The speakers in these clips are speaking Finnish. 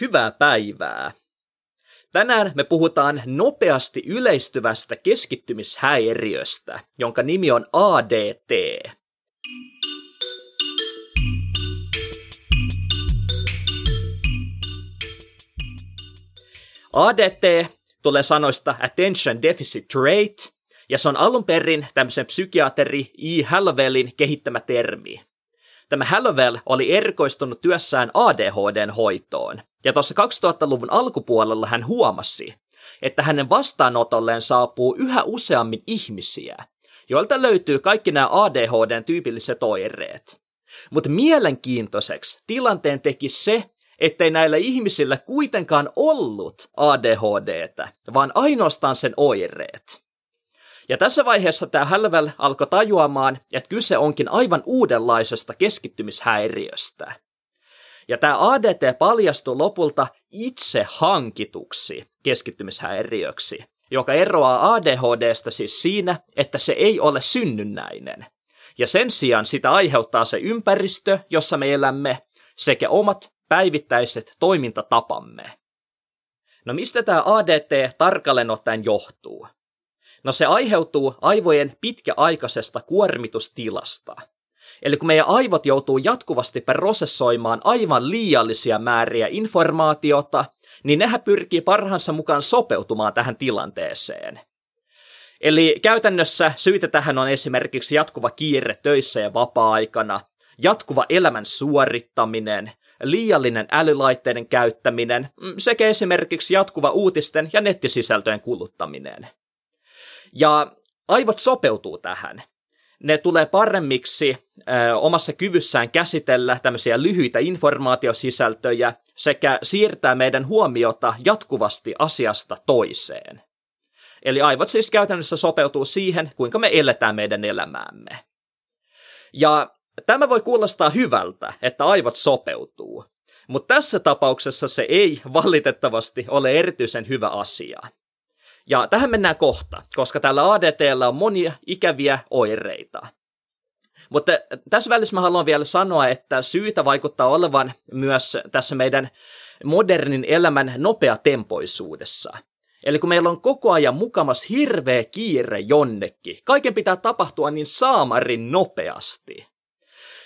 Hyvää päivää! Tänään me puhutaan nopeasti yleistyvästä keskittymishäiriöstä, jonka nimi on ADT. ADT tulee sanoista Attention Deficit Trait, ja se on alun perin tämmöisen psykiateri E. Hallowellin kehittämä termi. Tämä Hallowell oli erikoistunut työssään ADHDn hoitoon, ja tuossa 2000-luvun alkupuolella hän huomasi, että hänen vastaanotolleen saapuu yhä useammin ihmisiä, joilta löytyy kaikki nämä ADHDn tyypilliset oireet. Mutta mielenkiintoiseksi tilanteen teki se, ettei näillä ihmisillä kuitenkaan ollut ADHDtä, vaan ainoastaan sen oireet. Ja tässä vaiheessa tämä Hälvel alkoi tajuamaan, että kyse onkin aivan uudenlaisesta keskittymishäiriöstä. Ja tämä ADT paljastui lopulta itse hankituksi keskittymishäiriöksi, joka eroaa ADHDstä siis siinä, että se ei ole synnynnäinen. Ja sen sijaan sitä aiheuttaa se ympäristö, jossa me elämme, sekä omat päivittäiset toimintatapamme. No mistä tämä ADT tarkalleen ottaen johtuu? No se aiheutuu aivojen pitkäaikaisesta kuormitustilasta. Eli kun meidän aivot joutuu jatkuvasti prosessoimaan aivan liiallisia määriä informaatiota, niin nehän pyrkii parhaansa mukaan sopeutumaan tähän tilanteeseen. Eli käytännössä syitä tähän on esimerkiksi jatkuva kiire töissä ja vapaa-aikana, jatkuva elämän suorittaminen, liiallinen älylaitteiden käyttäminen mm, sekä esimerkiksi jatkuva uutisten ja nettisisältöjen kuluttaminen. Ja aivot sopeutuu tähän. Ne tulee paremmiksi ö, omassa kyvyssään käsitellä tämmöisiä lyhyitä informaatiosisältöjä sekä siirtää meidän huomiota jatkuvasti asiasta toiseen. Eli aivot siis käytännössä sopeutuu siihen, kuinka me eletään meidän elämäämme. Ja tämä voi kuulostaa hyvältä, että aivot sopeutuu, mutta tässä tapauksessa se ei valitettavasti ole erityisen hyvä asia. Ja tähän mennään kohta, koska tällä ADTllä on monia ikäviä oireita. Mutta tässä välissä mä haluan vielä sanoa, että syytä vaikuttaa olevan myös tässä meidän modernin elämän nopeatempoisuudessa. Eli kun meillä on koko ajan mukamas hirveä kiire jonnekin, kaiken pitää tapahtua niin saamarin nopeasti.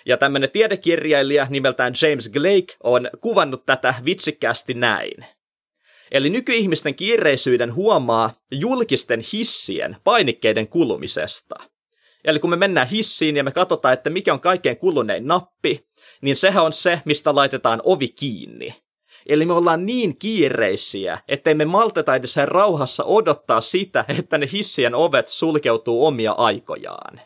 Ja tämmöinen tiedekirjailija nimeltään James Blake on kuvannut tätä vitsikkäästi näin. Eli nykyihmisten kiireisyyden huomaa julkisten hissien painikkeiden kulumisesta. Eli kun me mennään hissiin ja me katsotaan, että mikä on kaikkein kulunein nappi, niin sehän on se, mistä laitetaan ovi kiinni. Eli me ollaan niin kiireisiä, ettei me malteta edes rauhassa odottaa sitä, että ne hissien ovet sulkeutuu omia aikojaan.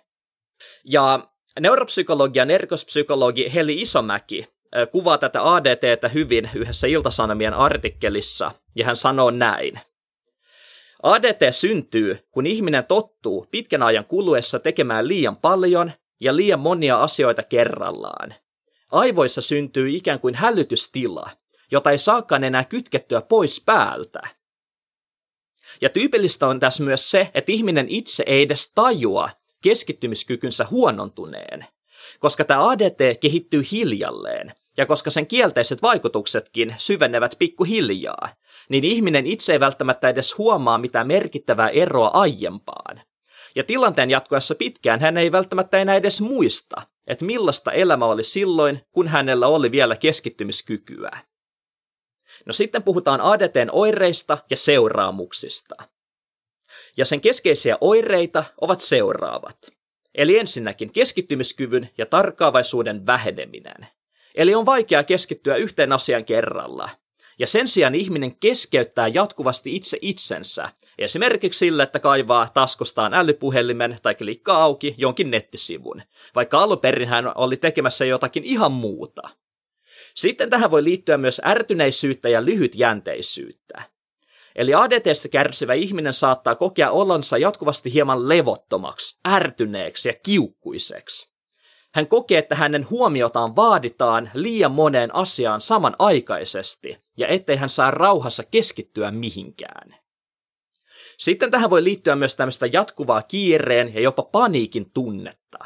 Ja neuropsykologian erikoispsykologi Heli Isomäki kuvaa tätä ADTtä hyvin yhdessä Iltasanomien artikkelissa, ja hän sanoo näin. ADT syntyy, kun ihminen tottuu pitkän ajan kuluessa tekemään liian paljon ja liian monia asioita kerrallaan. Aivoissa syntyy ikään kuin hälytystila, jota ei saakaan enää kytkettyä pois päältä. Ja tyypillistä on tässä myös se, että ihminen itse ei edes tajua keskittymiskykynsä huonontuneen, koska tämä ADT kehittyy hiljalleen, ja koska sen kielteiset vaikutuksetkin syvenevät pikkuhiljaa, niin ihminen itse ei välttämättä edes huomaa mitään merkittävää eroa aiempaan. Ja tilanteen jatkuessa pitkään hän ei välttämättä enää edes muista, että millaista elämä oli silloin, kun hänellä oli vielä keskittymiskykyä. No sitten puhutaan ADTn oireista ja seuraamuksista. Ja sen keskeisiä oireita ovat seuraavat. Eli ensinnäkin keskittymiskyvyn ja tarkkaavaisuuden väheneminen. Eli on vaikea keskittyä yhteen asian kerralla. Ja sen sijaan ihminen keskeyttää jatkuvasti itse itsensä, esimerkiksi sillä, että kaivaa taskustaan älypuhelimen tai klikkaa auki jonkin nettisivun, vaikka alun perin hän oli tekemässä jotakin ihan muuta. Sitten tähän voi liittyä myös ärtyneisyyttä ja lyhytjänteisyyttä. Eli ADTstä kärsivä ihminen saattaa kokea olonsa jatkuvasti hieman levottomaksi, ärtyneeksi ja kiukkuiseksi. Hän kokee, että hänen huomiotaan vaaditaan liian moneen asiaan samanaikaisesti, ja ettei hän saa rauhassa keskittyä mihinkään. Sitten tähän voi liittyä myös tämmöistä jatkuvaa kiireen ja jopa paniikin tunnetta.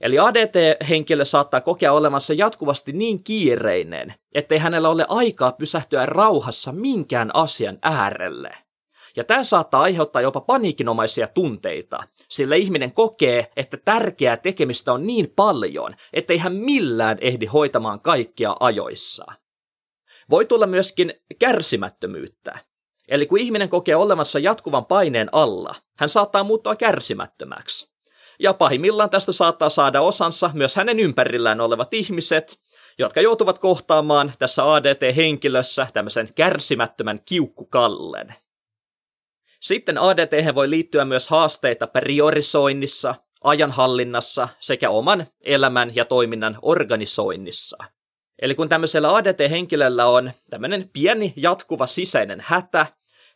Eli ADT-henkilö saattaa kokea olevansa jatkuvasti niin kiireinen, ettei hänellä ole aikaa pysähtyä rauhassa minkään asian äärelle. Ja tämä saattaa aiheuttaa jopa paniikinomaisia tunteita, sillä ihminen kokee, että tärkeää tekemistä on niin paljon, ettei hän millään ehdi hoitamaan kaikkia ajoissa. Voi tulla myöskin kärsimättömyyttä. Eli kun ihminen kokee olemassa jatkuvan paineen alla, hän saattaa muuttua kärsimättömäksi. Ja pahimmillaan tästä saattaa saada osansa myös hänen ympärillään olevat ihmiset, jotka joutuvat kohtaamaan tässä ADT-henkilössä tämmöisen kärsimättömän kiukkukallen. Sitten ADT voi liittyä myös haasteita priorisoinnissa, ajanhallinnassa sekä oman elämän ja toiminnan organisoinnissa. Eli kun tämmöisellä ADT-henkilöllä on tämmöinen pieni jatkuva sisäinen hätä,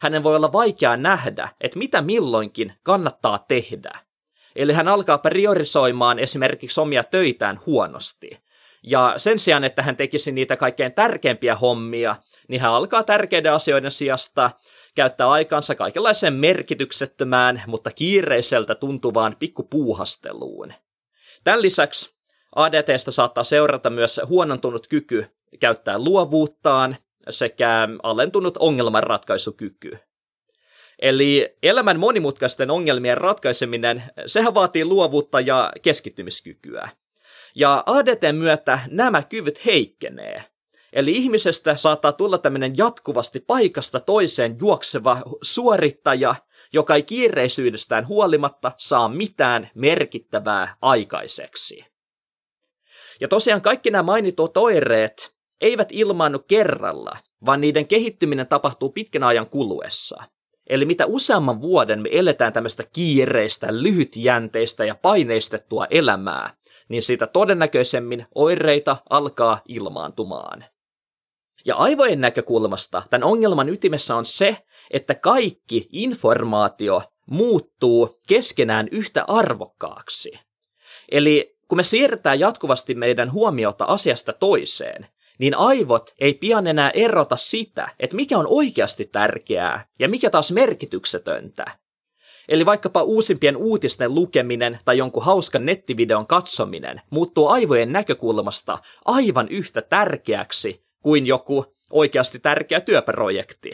hänen voi olla vaikea nähdä, että mitä milloinkin kannattaa tehdä. Eli hän alkaa priorisoimaan esimerkiksi omia töitään huonosti. Ja sen sijaan, että hän tekisi niitä kaikkein tärkeimpiä hommia, niin hän alkaa tärkeiden asioiden sijasta käyttää aikansa kaikenlaiseen merkityksettömään, mutta kiireiseltä tuntuvaan pikkupuuhasteluun. Tämän lisäksi ADTstä saattaa seurata myös huonontunut kyky käyttää luovuuttaan sekä alentunut ongelmanratkaisukyky. Eli elämän monimutkaisten ongelmien ratkaiseminen, sehän vaatii luovuutta ja keskittymiskykyä. Ja ADT myötä nämä kyvyt heikkenee. Eli ihmisestä saattaa tulla tämmöinen jatkuvasti paikasta toiseen juokseva suorittaja, joka ei kiireisyydestään huolimatta saa mitään merkittävää aikaiseksi. Ja tosiaan kaikki nämä mainitut oireet eivät ilmaannu kerralla, vaan niiden kehittyminen tapahtuu pitkän ajan kuluessa. Eli mitä useamman vuoden me eletään tämmöistä kiireistä, lyhytjänteistä ja paineistettua elämää, niin siitä todennäköisemmin oireita alkaa ilmaantumaan. Ja aivojen näkökulmasta tämän ongelman ytimessä on se, että kaikki informaatio muuttuu keskenään yhtä arvokkaaksi. Eli kun me siirretään jatkuvasti meidän huomiota asiasta toiseen, niin aivot ei pian enää erota sitä, että mikä on oikeasti tärkeää ja mikä taas merkityksetöntä. Eli vaikkapa uusimpien uutisten lukeminen tai jonkun hauskan nettivideon katsominen muuttuu aivojen näkökulmasta aivan yhtä tärkeäksi kuin joku oikeasti tärkeä työprojekti.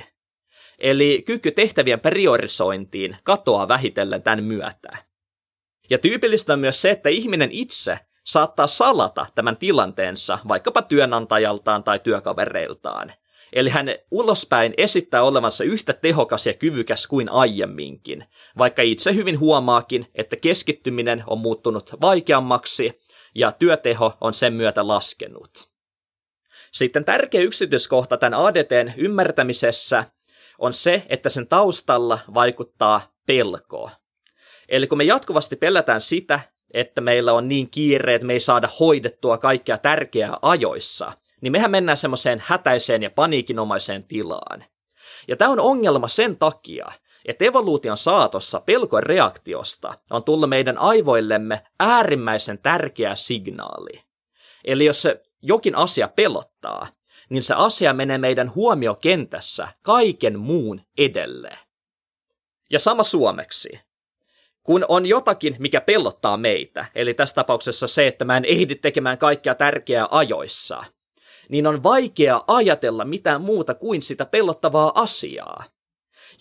Eli kyky tehtävien priorisointiin katoaa vähitellen tämän myötä. Ja tyypillistä on myös se, että ihminen itse saattaa salata tämän tilanteensa vaikkapa työnantajaltaan tai työkavereiltaan. Eli hän ulospäin esittää olevansa yhtä tehokas ja kyvykäs kuin aiemminkin, vaikka itse hyvin huomaakin, että keskittyminen on muuttunut vaikeammaksi ja työteho on sen myötä laskenut. Sitten tärkeä yksityiskohta tämän ADTn ymmärtämisessä on se, että sen taustalla vaikuttaa pelko. Eli kun me jatkuvasti pelätään sitä, että meillä on niin kiire, että me ei saada hoidettua kaikkea tärkeää ajoissa, niin mehän mennään semmoiseen hätäiseen ja paniikinomaiseen tilaan. Ja tämä on ongelma sen takia, että evoluution saatossa pelkoreaktiosta on tullut meidän aivoillemme äärimmäisen tärkeä signaali. Eli jos se jokin asia pelottaa, niin se asia menee meidän huomiokentässä kaiken muun edelle. Ja sama suomeksi. Kun on jotakin, mikä pelottaa meitä, eli tässä tapauksessa se, että mä en ehdi tekemään kaikkea tärkeää ajoissa, niin on vaikea ajatella mitään muuta kuin sitä pelottavaa asiaa.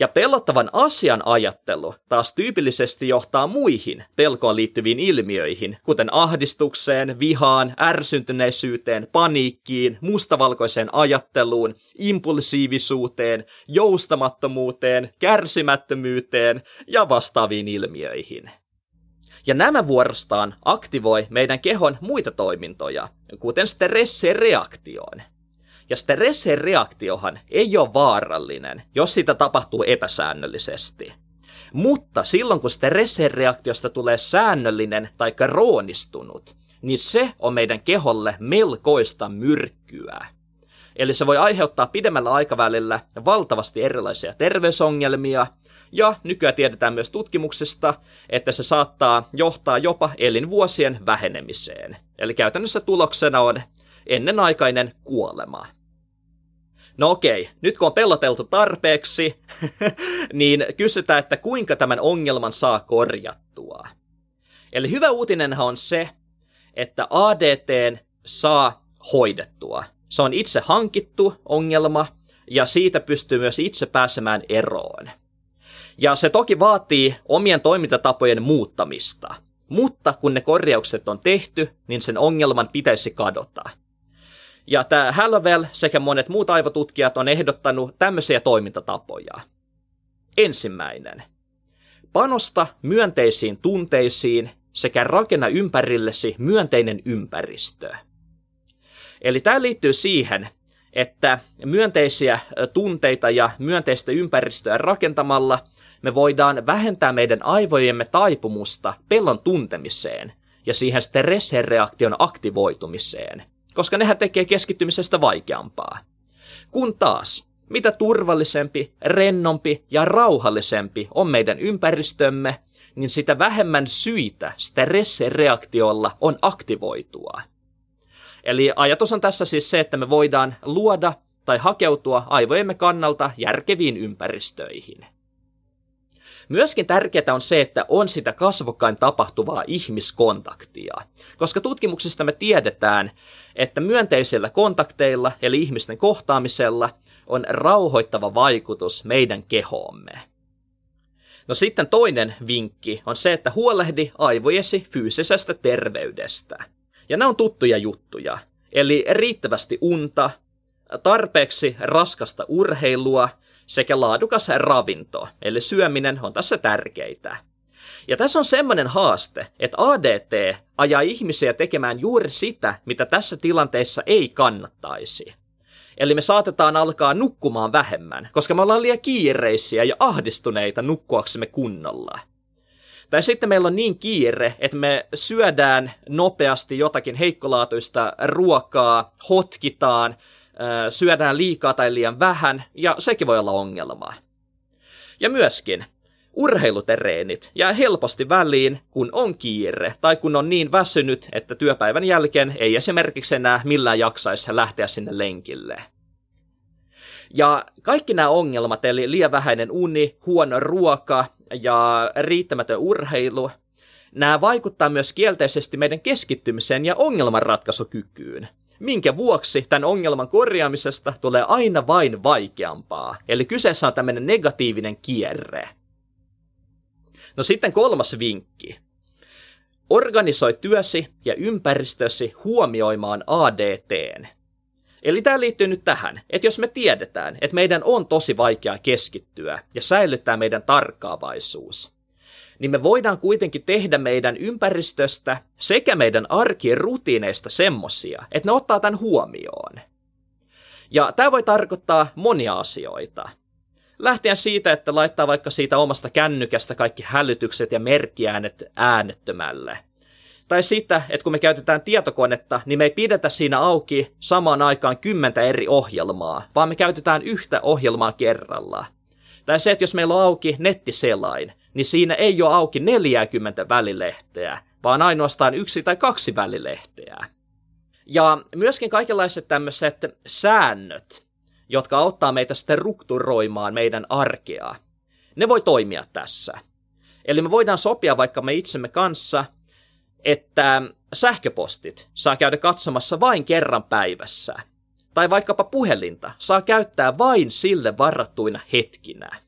Ja pelottavan asian ajattelu taas tyypillisesti johtaa muihin pelkoon liittyviin ilmiöihin, kuten ahdistukseen, vihaan, ärsyntyneisyyteen, paniikkiin, mustavalkoiseen ajatteluun, impulsiivisuuteen, joustamattomuuteen, kärsimättömyyteen ja vastaaviin ilmiöihin. Ja nämä vuorostaan aktivoi meidän kehon muita toimintoja, kuten stressireaktioon. Ja stressireaktiohan ei ole vaarallinen, jos sitä tapahtuu epäsäännöllisesti. Mutta silloin kun stressireaktiosta tulee säännöllinen tai kroonistunut, niin se on meidän keholle melkoista myrkkyä. Eli se voi aiheuttaa pidemmällä aikavälillä valtavasti erilaisia terveysongelmia, ja nykyään tiedetään myös tutkimuksesta, että se saattaa johtaa jopa elinvuosien vähenemiseen. Eli käytännössä tuloksena on ennenaikainen kuolema. No okei, nyt kun on peloteltu tarpeeksi, niin kysytään, että kuinka tämän ongelman saa korjattua. Eli hyvä uutinenhan on se, että ADT saa hoidettua. Se on itse hankittu ongelma, ja siitä pystyy myös itse pääsemään eroon. Ja se toki vaatii omien toimintatapojen muuttamista. Mutta kun ne korjaukset on tehty, niin sen ongelman pitäisi kadota. Ja tämä Hallowell sekä monet muut aivotutkijat on ehdottanut tämmöisiä toimintatapoja. Ensimmäinen. Panosta myönteisiin tunteisiin sekä rakenna ympärillesi myönteinen ympäristö. Eli tämä liittyy siihen, että myönteisiä tunteita ja myönteistä ympäristöä rakentamalla me voidaan vähentää meidän aivojemme taipumusta pelon tuntemiseen ja siihen stressireaktion aktivoitumiseen, koska nehän tekee keskittymisestä vaikeampaa. Kun taas, mitä turvallisempi, rennompi ja rauhallisempi on meidän ympäristömme, niin sitä vähemmän syitä stressireaktiolla on aktivoitua. Eli ajatus on tässä siis se, että me voidaan luoda tai hakeutua aivojemme kannalta järkeviin ympäristöihin. Myöskin tärkeää on se, että on sitä kasvokkain tapahtuvaa ihmiskontaktia, koska tutkimuksista me tiedetään, että myönteisillä kontakteilla eli ihmisten kohtaamisella on rauhoittava vaikutus meidän kehoomme. No sitten toinen vinkki on se, että huolehdi aivojesi fyysisestä terveydestä. Ja nämä on tuttuja juttuja. Eli riittävästi unta, tarpeeksi raskasta urheilua sekä laadukas ravinto, eli syöminen on tässä tärkeitä. Ja tässä on semmoinen haaste, että ADT ajaa ihmisiä tekemään juuri sitä, mitä tässä tilanteessa ei kannattaisi. Eli me saatetaan alkaa nukkumaan vähemmän, koska me ollaan liian kiireisiä ja ahdistuneita nukkuaksemme kunnolla. Tai sitten meillä on niin kiire, että me syödään nopeasti jotakin heikkolaatuista ruokaa, hotkitaan, syödään liikaa tai liian vähän, ja sekin voi olla ongelma. Ja myöskin urheilutereenit jää helposti väliin, kun on kiire tai kun on niin väsynyt, että työpäivän jälkeen ei esimerkiksi enää millään jaksaisi lähteä sinne lenkille. Ja kaikki nämä ongelmat, eli liian vähäinen uni, huono ruoka ja riittämätön urheilu, nämä vaikuttaa myös kielteisesti meidän keskittymiseen ja ongelmanratkaisukykyyn minkä vuoksi tämän ongelman korjaamisesta tulee aina vain vaikeampaa. Eli kyseessä on tämmöinen negatiivinen kierre. No sitten kolmas vinkki. Organisoi työsi ja ympäristösi huomioimaan ADTn. Eli tämä liittyy nyt tähän, että jos me tiedetään, että meidän on tosi vaikea keskittyä ja säilyttää meidän tarkkaavaisuus, niin me voidaan kuitenkin tehdä meidän ympäristöstä sekä meidän arkien rutiineista semmosia, että ne ottaa tämän huomioon. Ja tämä voi tarkoittaa monia asioita. Lähtien siitä, että laittaa vaikka siitä omasta kännykästä kaikki hälytykset ja merkkiäänet äänettömälle. Tai sitä, että kun me käytetään tietokonetta, niin me ei pidetä siinä auki samaan aikaan kymmentä eri ohjelmaa, vaan me käytetään yhtä ohjelmaa kerralla. Tai se, että jos meillä on auki nettiselain, niin siinä ei ole auki 40 välilehteä, vaan ainoastaan yksi tai kaksi välilehteä. Ja myöskin kaikenlaiset tämmöiset säännöt, jotka auttaa meitä sitten rukturoimaan meidän arkea, ne voi toimia tässä. Eli me voidaan sopia vaikka me itsemme kanssa, että sähköpostit saa käydä katsomassa vain kerran päivässä. Tai vaikkapa puhelinta saa käyttää vain sille varattuina hetkinä.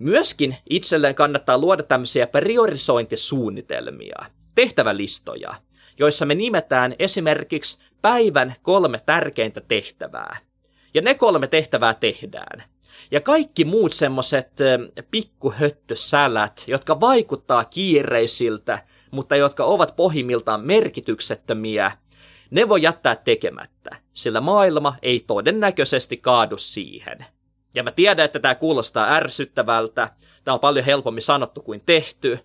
Myöskin itselleen kannattaa luoda tämmöisiä priorisointisuunnitelmia, tehtävälistoja, joissa me nimetään esimerkiksi päivän kolme tärkeintä tehtävää. Ja ne kolme tehtävää tehdään. Ja kaikki muut semmoset pikkuhöttösälät, jotka vaikuttaa kiireisiltä, mutta jotka ovat pohjimmiltaan merkityksettömiä, ne voi jättää tekemättä, sillä maailma ei todennäköisesti kaadu siihen. Ja mä tiedän, että tämä kuulostaa ärsyttävältä, tämä on paljon helpommin sanottu kuin tehty,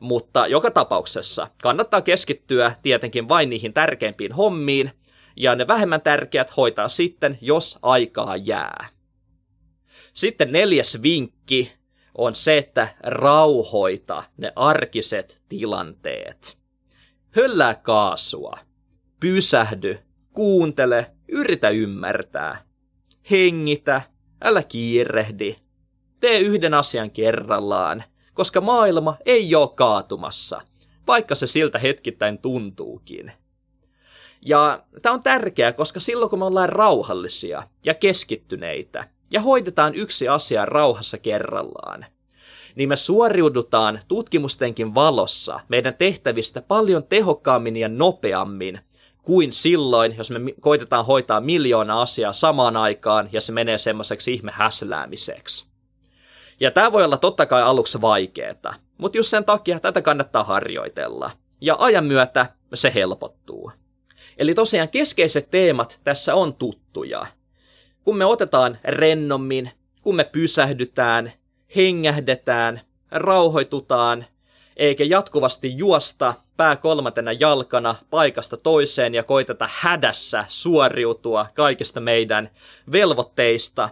mutta joka tapauksessa kannattaa keskittyä tietenkin vain niihin tärkeimpiin hommiin, ja ne vähemmän tärkeät hoitaa sitten, jos aikaa jää. Sitten neljäs vinkki on se, että rauhoita ne arkiset tilanteet. Höllää kaasua. Pysähdy, kuuntele, yritä ymmärtää. Hengitä, Älä kiirehdi. Tee yhden asian kerrallaan, koska maailma ei ole kaatumassa, vaikka se siltä hetkittäin tuntuukin. Ja tämä on tärkeää, koska silloin kun me ollaan rauhallisia ja keskittyneitä ja hoidetaan yksi asia rauhassa kerrallaan, niin me suoriudutaan tutkimustenkin valossa meidän tehtävistä paljon tehokkaammin ja nopeammin kuin silloin, jos me koitetaan hoitaa miljoona asiaa samaan aikaan ja se menee semmoiseksi ihme häsläämiseksi. Ja tämä voi olla totta kai aluksi vaikeaa, mutta just sen takia tätä kannattaa harjoitella. Ja ajan myötä se helpottuu. Eli tosiaan keskeiset teemat tässä on tuttuja. Kun me otetaan rennommin, kun me pysähdytään, hengähdetään, rauhoitutaan, eikä jatkuvasti juosta pää kolmantena jalkana paikasta toiseen ja koiteta hädässä suoriutua kaikista meidän velvoitteista,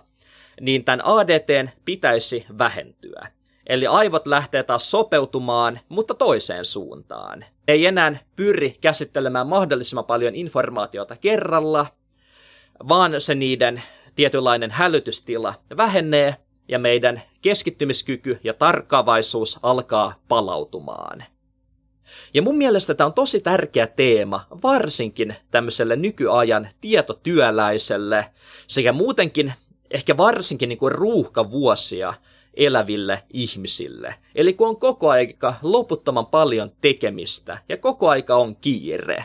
niin tämän ADTn pitäisi vähentyä. Eli aivot lähtee taas sopeutumaan, mutta toiseen suuntaan. Ei enää pyri käsittelemään mahdollisimman paljon informaatiota kerralla, vaan se niiden tietynlainen hälytystila vähenee ja meidän keskittymiskyky ja tarkkaavaisuus alkaa palautumaan. Ja mun mielestä tämä on tosi tärkeä teema, varsinkin tämmöiselle nykyajan tietotyöläiselle sekä muutenkin ehkä varsinkin niin kuin ruuhkavuosia eläville ihmisille. Eli kun on koko aika loputtoman paljon tekemistä ja koko aika on kiire,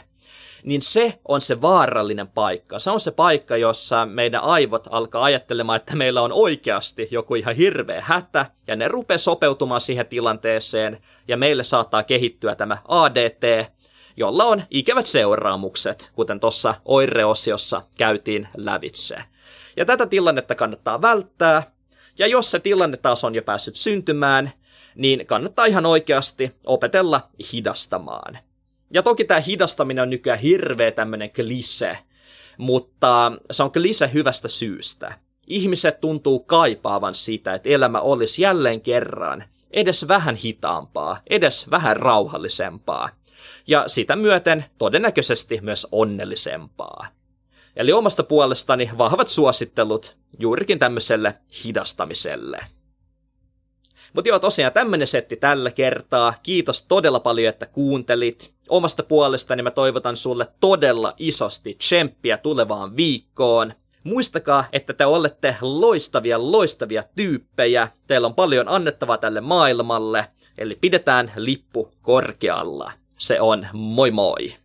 niin se on se vaarallinen paikka. Se on se paikka, jossa meidän aivot alkaa ajattelemaan, että meillä on oikeasti joku ihan hirveä hätä, ja ne rupeaa sopeutumaan siihen tilanteeseen, ja meille saattaa kehittyä tämä ADT, jolla on ikävät seuraamukset, kuten tuossa oireosiossa käytiin lävitse. Ja tätä tilannetta kannattaa välttää, ja jos se tilanne taas on jo päässyt syntymään, niin kannattaa ihan oikeasti opetella hidastamaan. Ja toki tämä hidastaminen on nykyään hirveä tämmöinen klise, mutta se on klise hyvästä syystä. Ihmiset tuntuu kaipaavan sitä, että elämä olisi jälleen kerran edes vähän hitaampaa, edes vähän rauhallisempaa. Ja sitä myöten todennäköisesti myös onnellisempaa. Eli omasta puolestani vahvat suosittelut juurikin tämmöiselle hidastamiselle. Mutta joo, tosiaan tämmönen setti tällä kertaa. Kiitos todella paljon, että kuuntelit. Omasta puolestani mä toivotan sulle todella isosti tsemppiä tulevaan viikkoon. Muistakaa, että te olette loistavia, loistavia tyyppejä. Teillä on paljon annettavaa tälle maailmalle. Eli pidetään lippu korkealla. Se on moi moi!